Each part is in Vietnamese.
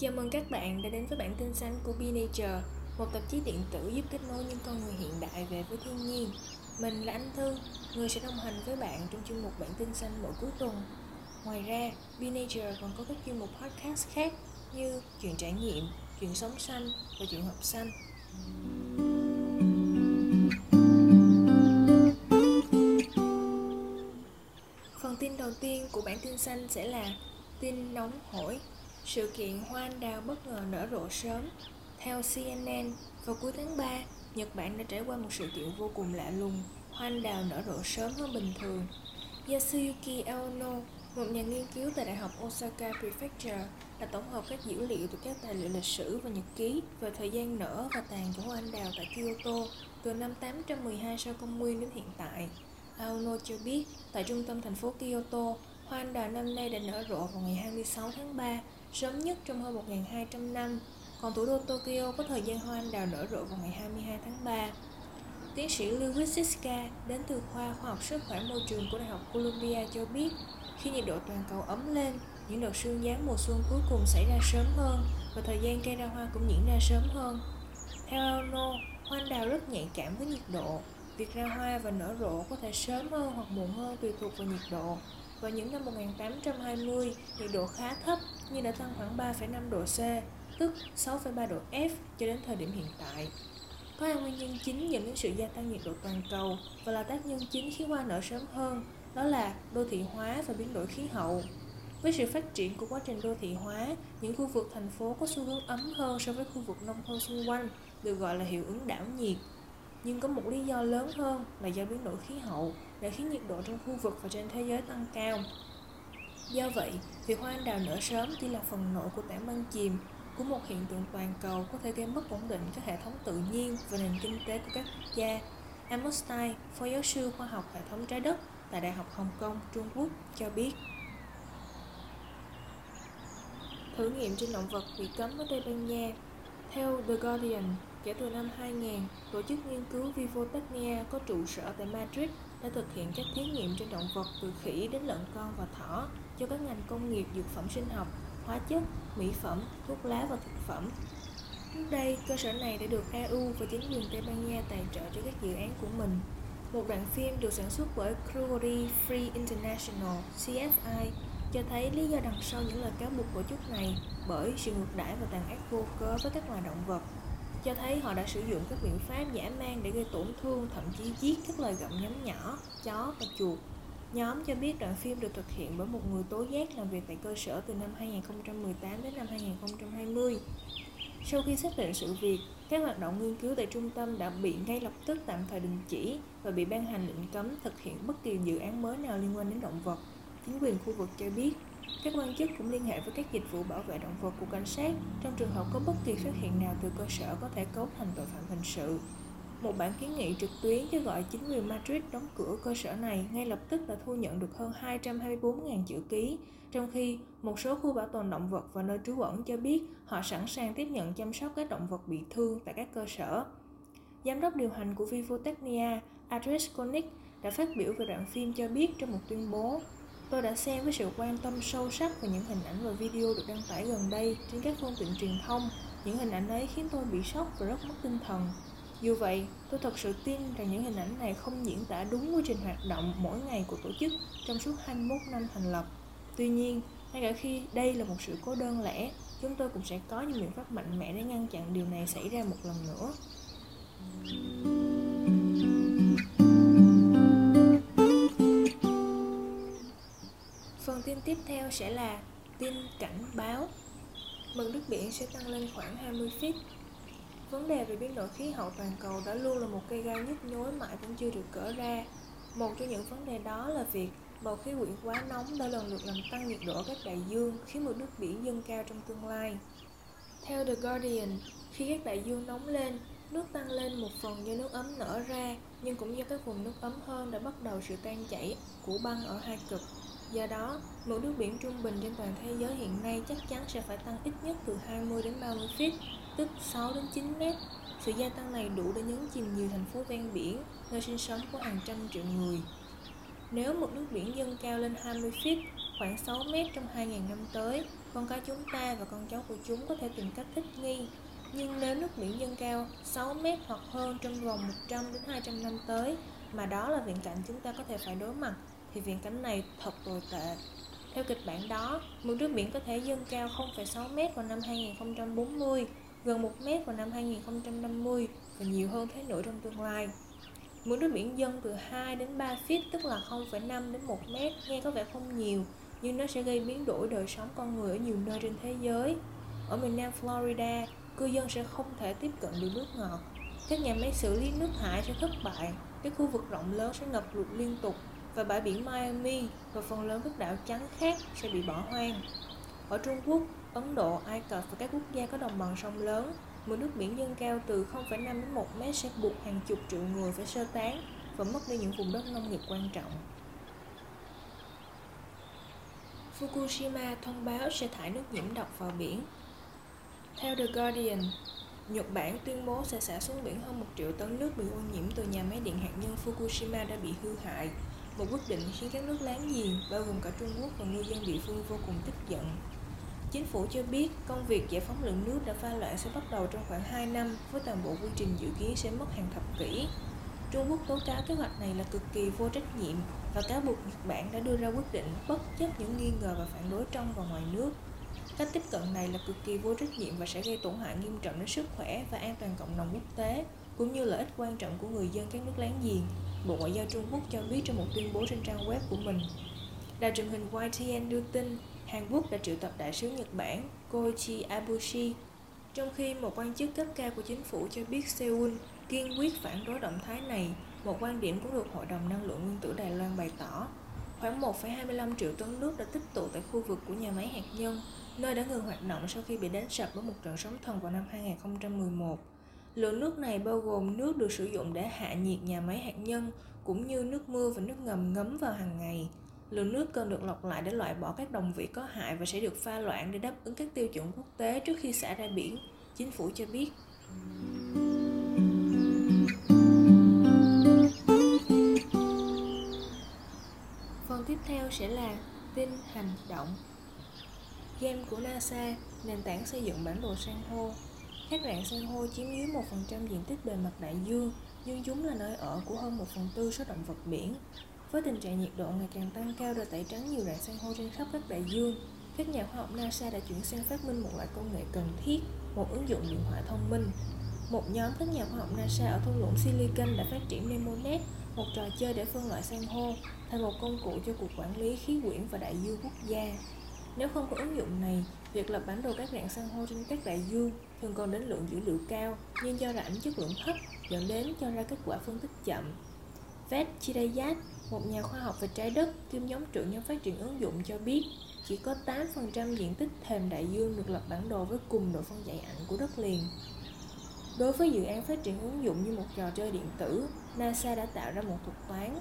Chào mừng các bạn đã đến với bản tin xanh của Be Nature, một tạp chí điện tử giúp kết nối những con người hiện đại về với thiên nhiên. Mình là Anh Thư, người sẽ đồng hành với bạn trong chuyên mục bản tin xanh mỗi cuối tuần. Ngoài ra, Be Nature còn có các chuyên mục podcast khác như chuyện trải nghiệm, chuyện sống xanh và chuyện học xanh. Phần tin đầu tiên của bản tin xanh sẽ là tin nóng hổi sự kiện hoa anh đào bất ngờ nở rộ sớm. Theo CNN, vào cuối tháng 3, Nhật Bản đã trải qua một sự kiện vô cùng lạ lùng. Hoa anh đào nở rộ sớm hơn bình thường. Yasuyuki Aono, một nhà nghiên cứu tại Đại học Osaka Prefecture, đã tổng hợp các dữ liệu từ các tài liệu lịch sử và nhật ký về thời gian nở và tàn của hoa anh đào tại Kyoto từ năm 812 sau công nguyên đến hiện tại. Aono cho biết, tại trung tâm thành phố Kyoto, hoa anh đào năm nay đã nở rộ vào ngày 26 tháng 3 sớm nhất trong hơn 1.200 năm, còn thủ đô Tokyo có thời gian hoa anh đào nở rộ vào ngày 22 tháng 3. Tiến sĩ Lewis Siska đến từ khoa khoa học sức khỏe môi trường của Đại học Columbia cho biết, khi nhiệt độ toàn cầu ấm lên, những đợt sương giáng mùa xuân cuối cùng xảy ra sớm hơn và thời gian cây ra hoa cũng diễn ra sớm hơn. Theo Arno, hoa anh đào rất nhạy cảm với nhiệt độ. Việc ra hoa và nở rộ có thể sớm hơn hoặc muộn hơn tùy thuộc vào nhiệt độ. Vào những năm 1820, nhiệt độ khá thấp nhưng đã tăng khoảng 3,5 độ C, tức 6,3 độ F cho đến thời điểm hiện tại. Có hai nguyên nhân chính dẫn đến sự gia tăng nhiệt độ toàn cầu và là tác nhân chính khiến hoa nở sớm hơn, đó là đô thị hóa và biến đổi khí hậu. Với sự phát triển của quá trình đô thị hóa, những khu vực thành phố có xu hướng ấm hơn so với khu vực nông thôn xung quanh, được gọi là hiệu ứng đảo nhiệt. Nhưng có một lý do lớn hơn là do biến đổi khí hậu đã khiến nhiệt độ trong khu vực và trên thế giới tăng cao. Do vậy, việc hoa anh đào nở sớm chỉ là phần nổi của tảng băng chìm của một hiện tượng toàn cầu có thể gây mất ổn định các hệ thống tự nhiên và nền kinh tế của các quốc gia. Amos Stein, phó giáo sư khoa học hệ thống trái đất tại Đại học Hồng Kông, Trung Quốc cho biết. Thử nghiệm trên động vật bị cấm ở Tây Ban Nha. Theo The Guardian, kể từ năm 2000, tổ chức nghiên cứu Vivotechnia có trụ sở tại Madrid đã thực hiện các thí nghiệm trên động vật từ khỉ đến lợn con và thỏ cho các ngành công nghiệp dược phẩm sinh học, hóa chất, mỹ phẩm, thuốc lá và thực phẩm. Trước đây, cơ sở này đã được EU và chính quyền Tây Ban Nha tài trợ cho các dự án của mình. Một đoạn phim được sản xuất bởi Cruelty Free International CFI cho thấy lý do đằng sau những lời cáo buộc của chức này bởi sự ngược đãi và tàn ác vô cớ với các loài động vật cho thấy họ đã sử dụng các biện pháp giả man để gây tổn thương, thậm chí giết các loài gặm nhấm nhỏ, chó và chuột. Nhóm cho biết đoạn phim được thực hiện bởi một người tố giác làm việc tại cơ sở từ năm 2018 đến năm 2020. Sau khi xác định sự việc, các hoạt động nghiên cứu tại trung tâm đã bị ngay lập tức tạm thời đình chỉ và bị ban hành lệnh cấm thực hiện bất kỳ dự án mới nào liên quan đến động vật. Chính quyền khu vực cho biết các quan chức cũng liên hệ với các dịch vụ bảo vệ động vật của cảnh sát trong trường hợp có bất kỳ phát hiện nào từ cơ sở có thể cấu thành tội phạm hình sự. Một bản kiến nghị trực tuyến kêu gọi chính quyền Madrid đóng cửa cơ sở này ngay lập tức đã thu nhận được hơn 224.000 chữ ký, trong khi một số khu bảo tồn động vật và nơi trú ẩn cho biết họ sẵn sàng tiếp nhận chăm sóc các động vật bị thương tại các cơ sở. Giám đốc điều hành của Vivotechnia, Andres Konik, đã phát biểu về đoạn phim cho biết trong một tuyên bố Tôi đã xem với sự quan tâm sâu sắc về những hình ảnh và video được đăng tải gần đây trên các phương tiện truyền thông. Những hình ảnh ấy khiến tôi bị sốc và rất mất tinh thần. Dù vậy, tôi thật sự tin rằng những hình ảnh này không diễn tả đúng quy trình hoạt động mỗi ngày của tổ chức trong suốt 21 năm thành lập. Tuy nhiên, ngay cả khi đây là một sự cố đơn lẻ, chúng tôi cũng sẽ có những biện pháp mạnh mẽ để ngăn chặn điều này xảy ra một lần nữa. Phần tin tiếp theo sẽ là tin cảnh báo. Mực nước biển sẽ tăng lên khoảng 20 feet. Vấn đề về biến đổi khí hậu toàn cầu đã luôn là một cây gai nhức nhối mãi vẫn chưa được cỡ ra. Một trong những vấn đề đó là việc bầu khí quyển quá nóng đã lần lượt làm tăng nhiệt độ các đại dương khiến mực nước biển dâng cao trong tương lai. Theo The Guardian, khi các đại dương nóng lên, nước tăng lên một phần do nước ấm nở ra, nhưng cũng do các vùng nước ấm hơn đã bắt đầu sự tan chảy của băng ở hai cực Do đó, mực nước biển trung bình trên toàn thế giới hiện nay chắc chắn sẽ phải tăng ít nhất từ 20 đến 30 feet, tức 6 đến 9 mét. Sự gia tăng này đủ để nhấn chìm nhiều thành phố ven biển, nơi sinh sống của hàng trăm triệu người. Nếu mực nước biển dâng cao lên 20 feet, khoảng 6 mét trong 2.000 năm tới, con cái chúng ta và con cháu của chúng có thể tìm cách thích nghi. Nhưng nếu nước biển dâng cao 6 mét hoặc hơn trong vòng 100 đến 200 năm tới, mà đó là viễn cảnh chúng ta có thể phải đối mặt, thì viễn cảnh này thật tồi tệ. Theo kịch bản đó, mực nước biển có thể dâng cao 0,6 mét vào năm 2040, gần 1 mét vào năm 2050 và nhiều hơn thế nữa trong tương lai. Mực nước biển dâng từ 2 đến 3 feet tức là 0,5 đến 1 mét nghe có vẻ không nhiều nhưng nó sẽ gây biến đổi đời sống con người ở nhiều nơi trên thế giới. Ở miền Nam Florida, cư dân sẽ không thể tiếp cận được nước ngọt. Các nhà máy xử lý nước thải sẽ thất bại, các khu vực rộng lớn sẽ ngập lụt liên tục và bãi biển Miami và phần lớn các đảo trắng khác sẽ bị bỏ hoang. Ở Trung Quốc, Ấn Độ, Ai Cập và các quốc gia có đồng bằng sông lớn, mực nước biển dâng cao từ 0,5 đến 1 mét sẽ buộc hàng chục triệu người phải sơ tán và mất đi những vùng đất nông nghiệp quan trọng. Fukushima thông báo sẽ thải nước nhiễm độc vào biển. Theo The Guardian, Nhật Bản tuyên bố sẽ xả xuống biển hơn 1 triệu tấn nước bị ô nhiễm từ nhà máy điện hạt nhân Fukushima đã bị hư hại. Một quyết định khiến các nước láng giềng, bao gồm cả Trung Quốc và ngư dân địa phương vô cùng tức giận. Chính phủ cho biết công việc giải phóng lượng nước đã pha loãng sẽ bắt đầu trong khoảng 2 năm với toàn bộ quy trình dự kiến sẽ mất hàng thập kỷ. Trung Quốc tố cáo kế hoạch này là cực kỳ vô trách nhiệm và cáo buộc Nhật Bản đã đưa ra quyết định bất chấp những nghi ngờ và phản đối trong và ngoài nước. Cách tiếp cận này là cực kỳ vô trách nhiệm và sẽ gây tổn hại nghiêm trọng đến sức khỏe và an toàn cộng đồng quốc tế, cũng như lợi ích quan trọng của người dân các nước láng giềng, Bộ Ngoại giao Trung Quốc cho biết trong một tuyên bố trên trang web của mình. Đài truyền hình YTN đưa tin Hàn Quốc đã triệu tập đại sứ Nhật Bản Koichi Abushi, trong khi một quan chức cấp cao của chính phủ cho biết Seoul kiên quyết phản đối động thái này, một quan điểm cũng được Hội đồng Năng lượng Nguyên tử Đài Loan bày tỏ. Khoảng 1,25 triệu tấn nước đã tích tụ tại khu vực của nhà máy hạt nhân, nơi đã ngừng hoạt động sau khi bị đánh sập bởi một trận sóng thần vào năm 2011. Lượng nước này bao gồm nước được sử dụng để hạ nhiệt nhà máy hạt nhân, cũng như nước mưa và nước ngầm ngấm vào hàng ngày. Lượng nước cần được lọc lại để loại bỏ các đồng vị có hại và sẽ được pha loãng để đáp ứng các tiêu chuẩn quốc tế trước khi xả ra biển, chính phủ cho biết. Phần tiếp theo sẽ là tin hành động. Game của NASA, nền tảng xây dựng bản đồ san hô. Các rạn san hô chiếm dưới 1% diện tích bề mặt đại dương, nhưng chúng là nơi ở của hơn 1 phần tư số động vật biển. Với tình trạng nhiệt độ ngày càng tăng cao đã tẩy trắng nhiều rạn san hô trên khắp các đại dương, các nhà khoa học NASA đã chuyển sang phát minh một loại công nghệ cần thiết, một ứng dụng điện thoại thông minh. Một nhóm các nhà khoa học NASA ở thung lũng Silicon đã phát triển Nemonet, một trò chơi để phân loại san hô, thành một công cụ cho cuộc quản lý khí quyển và đại dương quốc gia. Nếu không có ứng dụng này, việc lập bản đồ các rạn san hô trên các đại dương thường còn đến lượng dữ liệu cao, nhưng do rãnh chất lượng thấp dẫn đến cho ra kết quả phân tích chậm. Ved Chidayat, một nhà khoa học về trái đất kiêm nhóm trưởng nhóm phát triển ứng dụng cho biết chỉ có 8% diện tích thềm đại dương được lập bản đồ với cùng độ phân giải ảnh của đất liền. Đối với dự án phát triển ứng dụng như một trò chơi điện tử, NASA đã tạo ra một thuật toán.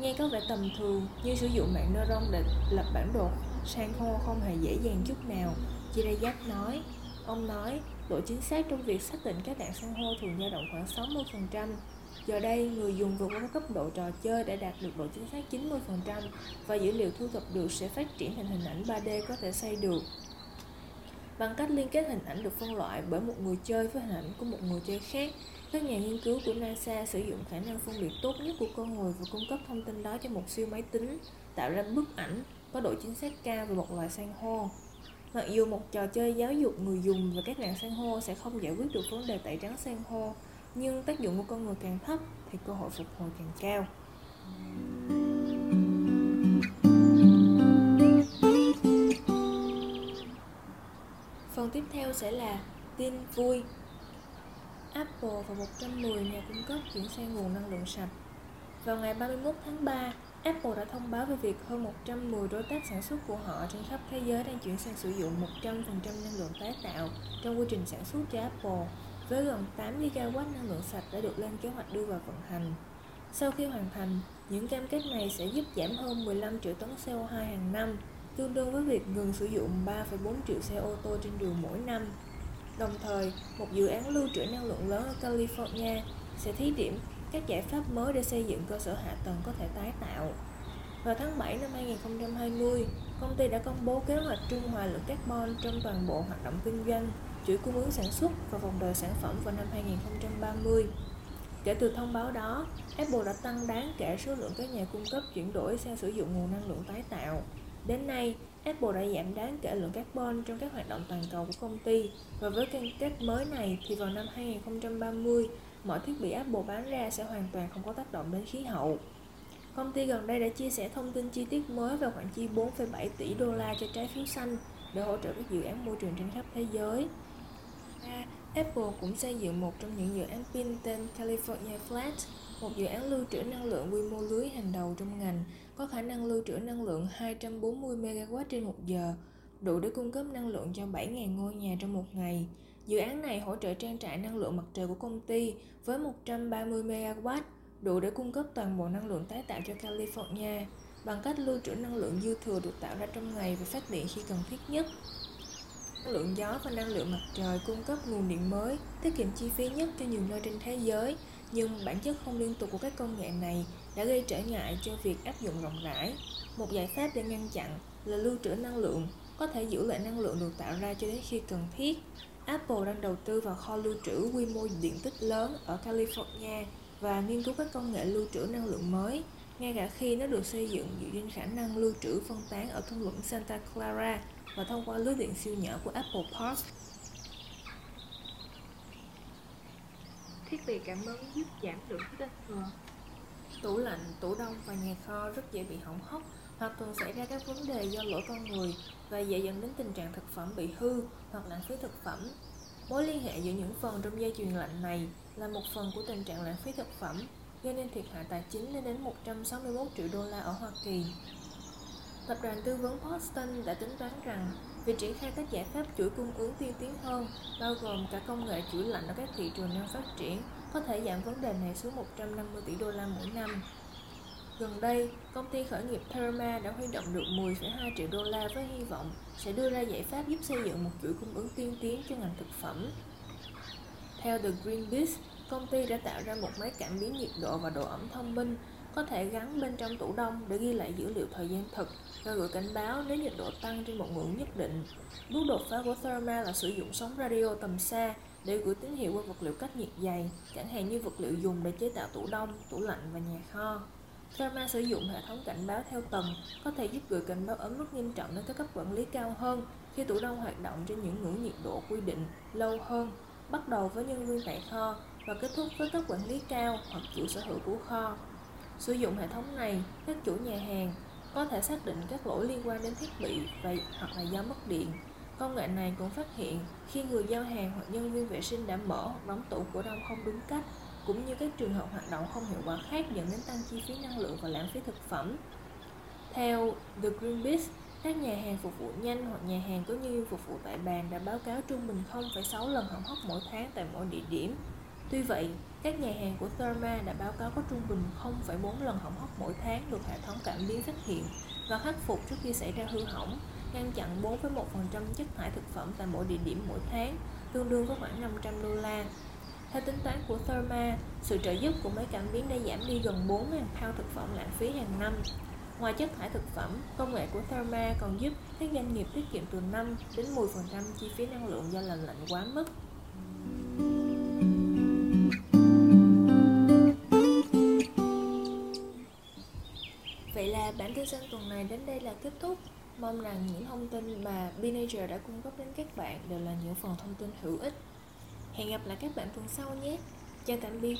Nghe có vẻ tầm thường như sử dụng mạng neuron để lập bản đồ san hô không hề dễ dàng chút nào, Chirayat nói. Ông nói, độ chính xác trong việc xác định các đạn san hô thường dao động khoảng 60%. Giờ đây, người dùng vượt qua cấp độ trò chơi để đạt được độ chính xác 90% và dữ liệu thu thập được sẽ phát triển thành hình ảnh 3D có thể xây được. Bằng cách liên kết hình ảnh được phân loại bởi một người chơi với hình ảnh của một người chơi khác, các nhà nghiên cứu của NASA sử dụng khả năng phân biệt tốt nhất của con người và cung cấp thông tin đó cho một siêu máy tính, tạo ra bức ảnh có độ chính xác cao về một loài san hô. Mặc dù một trò chơi giáo dục người dùng và các nạn san hô sẽ không giải quyết được vấn đề tẩy trắng san hô, nhưng tác dụng của con người càng thấp thì cơ hội phục hồi càng cao. Theo sẽ là tin vui. Apple và 110 nhà cung cấp chuyển sang nguồn năng lượng sạch. Vào ngày 31 tháng 3, Apple đã thông báo về việc hơn 110 đối tác sản xuất của họ trên khắp thế giới đang chuyển sang sử dụng 100% năng lượng tái tạo trong quy trình sản xuất cho Apple, với gần 8 GW năng lượng sạch đã được lên kế hoạch đưa vào vận hành. Sau khi hoàn thành, những cam kết này sẽ giúp giảm hơn 15 triệu tấn CO2 hàng năm, tương đương với việc ngừng sử dụng 3,4 triệu xe ô tô trên đường mỗi năm. Đồng thời, một dự án lưu trữ năng lượng lớn ở California sẽ thí điểm các giải pháp mới để xây dựng cơ sở hạ tầng có thể tái tạo. Vào tháng 7 năm 2020, công ty đã công bố kế hoạch trung hòa lượng carbon trong toàn bộ hoạt động kinh doanh, chuỗi cung ứng sản xuất và vòng đời sản phẩm vào năm 2030. Kể từ thông báo đó, Apple đã tăng đáng kể số lượng các nhà cung cấp chuyển đổi sang sử dụng nguồn năng lượng tái tạo. Đến nay, Apple đã giảm đáng kể lượng carbon trong các hoạt động toàn cầu của công ty và với cam kết mới này thì vào năm 2030, mọi thiết bị Apple bán ra sẽ hoàn toàn không có tác động đến khí hậu. Công ty gần đây đã chia sẻ thông tin chi tiết mới về khoản chi 4,7 tỷ đô la cho trái phiếu xanh để hỗ trợ các dự án môi trường trên khắp thế giới. À, Apple cũng xây dựng một trong những dự án pin tên California Flat, một dự án lưu trữ năng lượng quy mô lưới hàng đầu trong ngành, có khả năng lưu trữ năng lượng 240 MW trên một giờ, đủ để cung cấp năng lượng cho 7.000 ngôi nhà trong một ngày. Dự án này hỗ trợ trang trại năng lượng mặt trời của công ty với 130 MW, đủ để cung cấp toàn bộ năng lượng tái tạo cho California bằng cách lưu trữ năng lượng dư thừa được tạo ra trong ngày và phát điện khi cần thiết nhất. Năng lượng gió và năng lượng mặt trời cung cấp nguồn điện mới, tiết kiệm chi phí nhất cho nhiều nơi trên thế giới, nhưng bản chất không liên tục của các công nghệ này đã gây trở ngại cho việc áp dụng rộng rãi. Một giải pháp để ngăn chặn là lưu trữ năng lượng, có thể giữ lại năng lượng được tạo ra cho đến khi cần thiết. Apple đang đầu tư vào kho lưu trữ quy mô diện tích lớn ở California và nghiên cứu các công nghệ lưu trữ năng lượng mới, ngay cả khi nó được xây dựng dựa trên khả năng lưu trữ phân tán ở thung lũng Santa Clara và thông qua lưới điện siêu nhỏ của Apple Park. Thiết bị cảm ứng giúp giảm lượng khí đốt thừa. Tủ lạnh, tủ đông và nhà kho rất dễ bị hỏng hóc hoặc thường xảy ra các vấn đề do lỗi con người và dễ dẫn đến tình trạng thực phẩm bị hư hoặc lãng phí thực phẩm. Mối liên hệ giữa những phần trong dây chuyền lạnh này là một phần của tình trạng lãng phí thực phẩm, gây nên thiệt hại tài chính lên đến 161 triệu đô la ở Hoa Kỳ. Tập đoàn tư vấn Boston đã tính toán rằng việc triển khai các giải pháp chuỗi cung ứng tiên tiến hơn, bao gồm cả công nghệ chữa lạnh ở các thị trường đang phát triển, có thể giảm vấn đề này xuống 150 tỷ đô la mỗi năm. Gần đây, công ty khởi nghiệp Therma đã huy động được 10,2 triệu đô la với hy vọng sẽ đưa ra giải pháp giúp xây dựng một chuỗi cung ứng tiên tiến cho ngành thực phẩm. Theo The Green Beast, công ty đã tạo ra một máy cảm biến nhiệt độ và độ ẩm thông minh có thể gắn bên trong tủ đông để ghi lại dữ liệu thời gian thực và gửi cảnh báo nếu nhiệt độ tăng trên một ngưỡng nhất định. Bước đột phá của Therma là sử dụng sóng radio tầm xa để gửi tín hiệu qua vật liệu cách nhiệt dày, chẳng hạn như vật liệu dùng để chế tạo tủ đông, tủ lạnh và nhà kho. Therma sử dụng hệ thống cảnh báo theo tầng, có thể giúp gửi cảnh báo ấm mức nghiêm trọng đến các cấp quản lý cao hơn khi tủ đông hoạt động trên những ngưỡng nhiệt độ quy định lâu hơn, bắt đầu với nhân viên tại kho và kết thúc với cấp quản lý cao hoặc chủ sở hữu của kho. Sử dụng hệ thống này, các chủ nhà hàng có thể xác định các lỗi liên quan đến thiết bị và hoặc là do mất điện. Công nghệ này cũng phát hiện khi người giao hàng hoặc nhân viên vệ sinh đã mở hoặc đóng tủ cổ đông không đúng cách, cũng như các trường hợp hoạt động không hiệu quả khác dẫn đến tăng chi phí năng lượng và lãng phí thực phẩm. Theo The Greenpeace, các nhà hàng phục vụ nhanh hoặc nhà hàng có nhân viên phục vụ tại bàn đã báo cáo trung bình 0,6 lần hỏng hóc mỗi tháng tại mỗi địa điểm. Tuy vậy, các nhà hàng của Therma đã báo cáo có trung bình 0,4 lần hỏng hóc mỗi tháng được hệ thống cảm biến phát hiện và khắc phục trước khi xảy ra hư hỏng, ngăn chặn 4,1% chất thải thực phẩm tại mỗi địa điểm mỗi tháng, tương đương với khoảng 500 đô la. Theo tính toán của Therma, sự trợ giúp của máy cảm biến đã giảm đi gần 4.000 pound thực phẩm lãng phí hàng năm. Ngoài chất thải thực phẩm, công nghệ của Therma còn giúp các doanh nghiệp tiết kiệm từ 5 đến 10% chi phí năng lượng do làm lạnh quá mức. Season tuần này đến đây là kết thúc. Mong rằng những thông tin mà Binager đã cung cấp đến các bạn đều là những phần thông tin hữu ích. Hẹn gặp lại các bạn tuần sau nhé. Chào tạm biệt.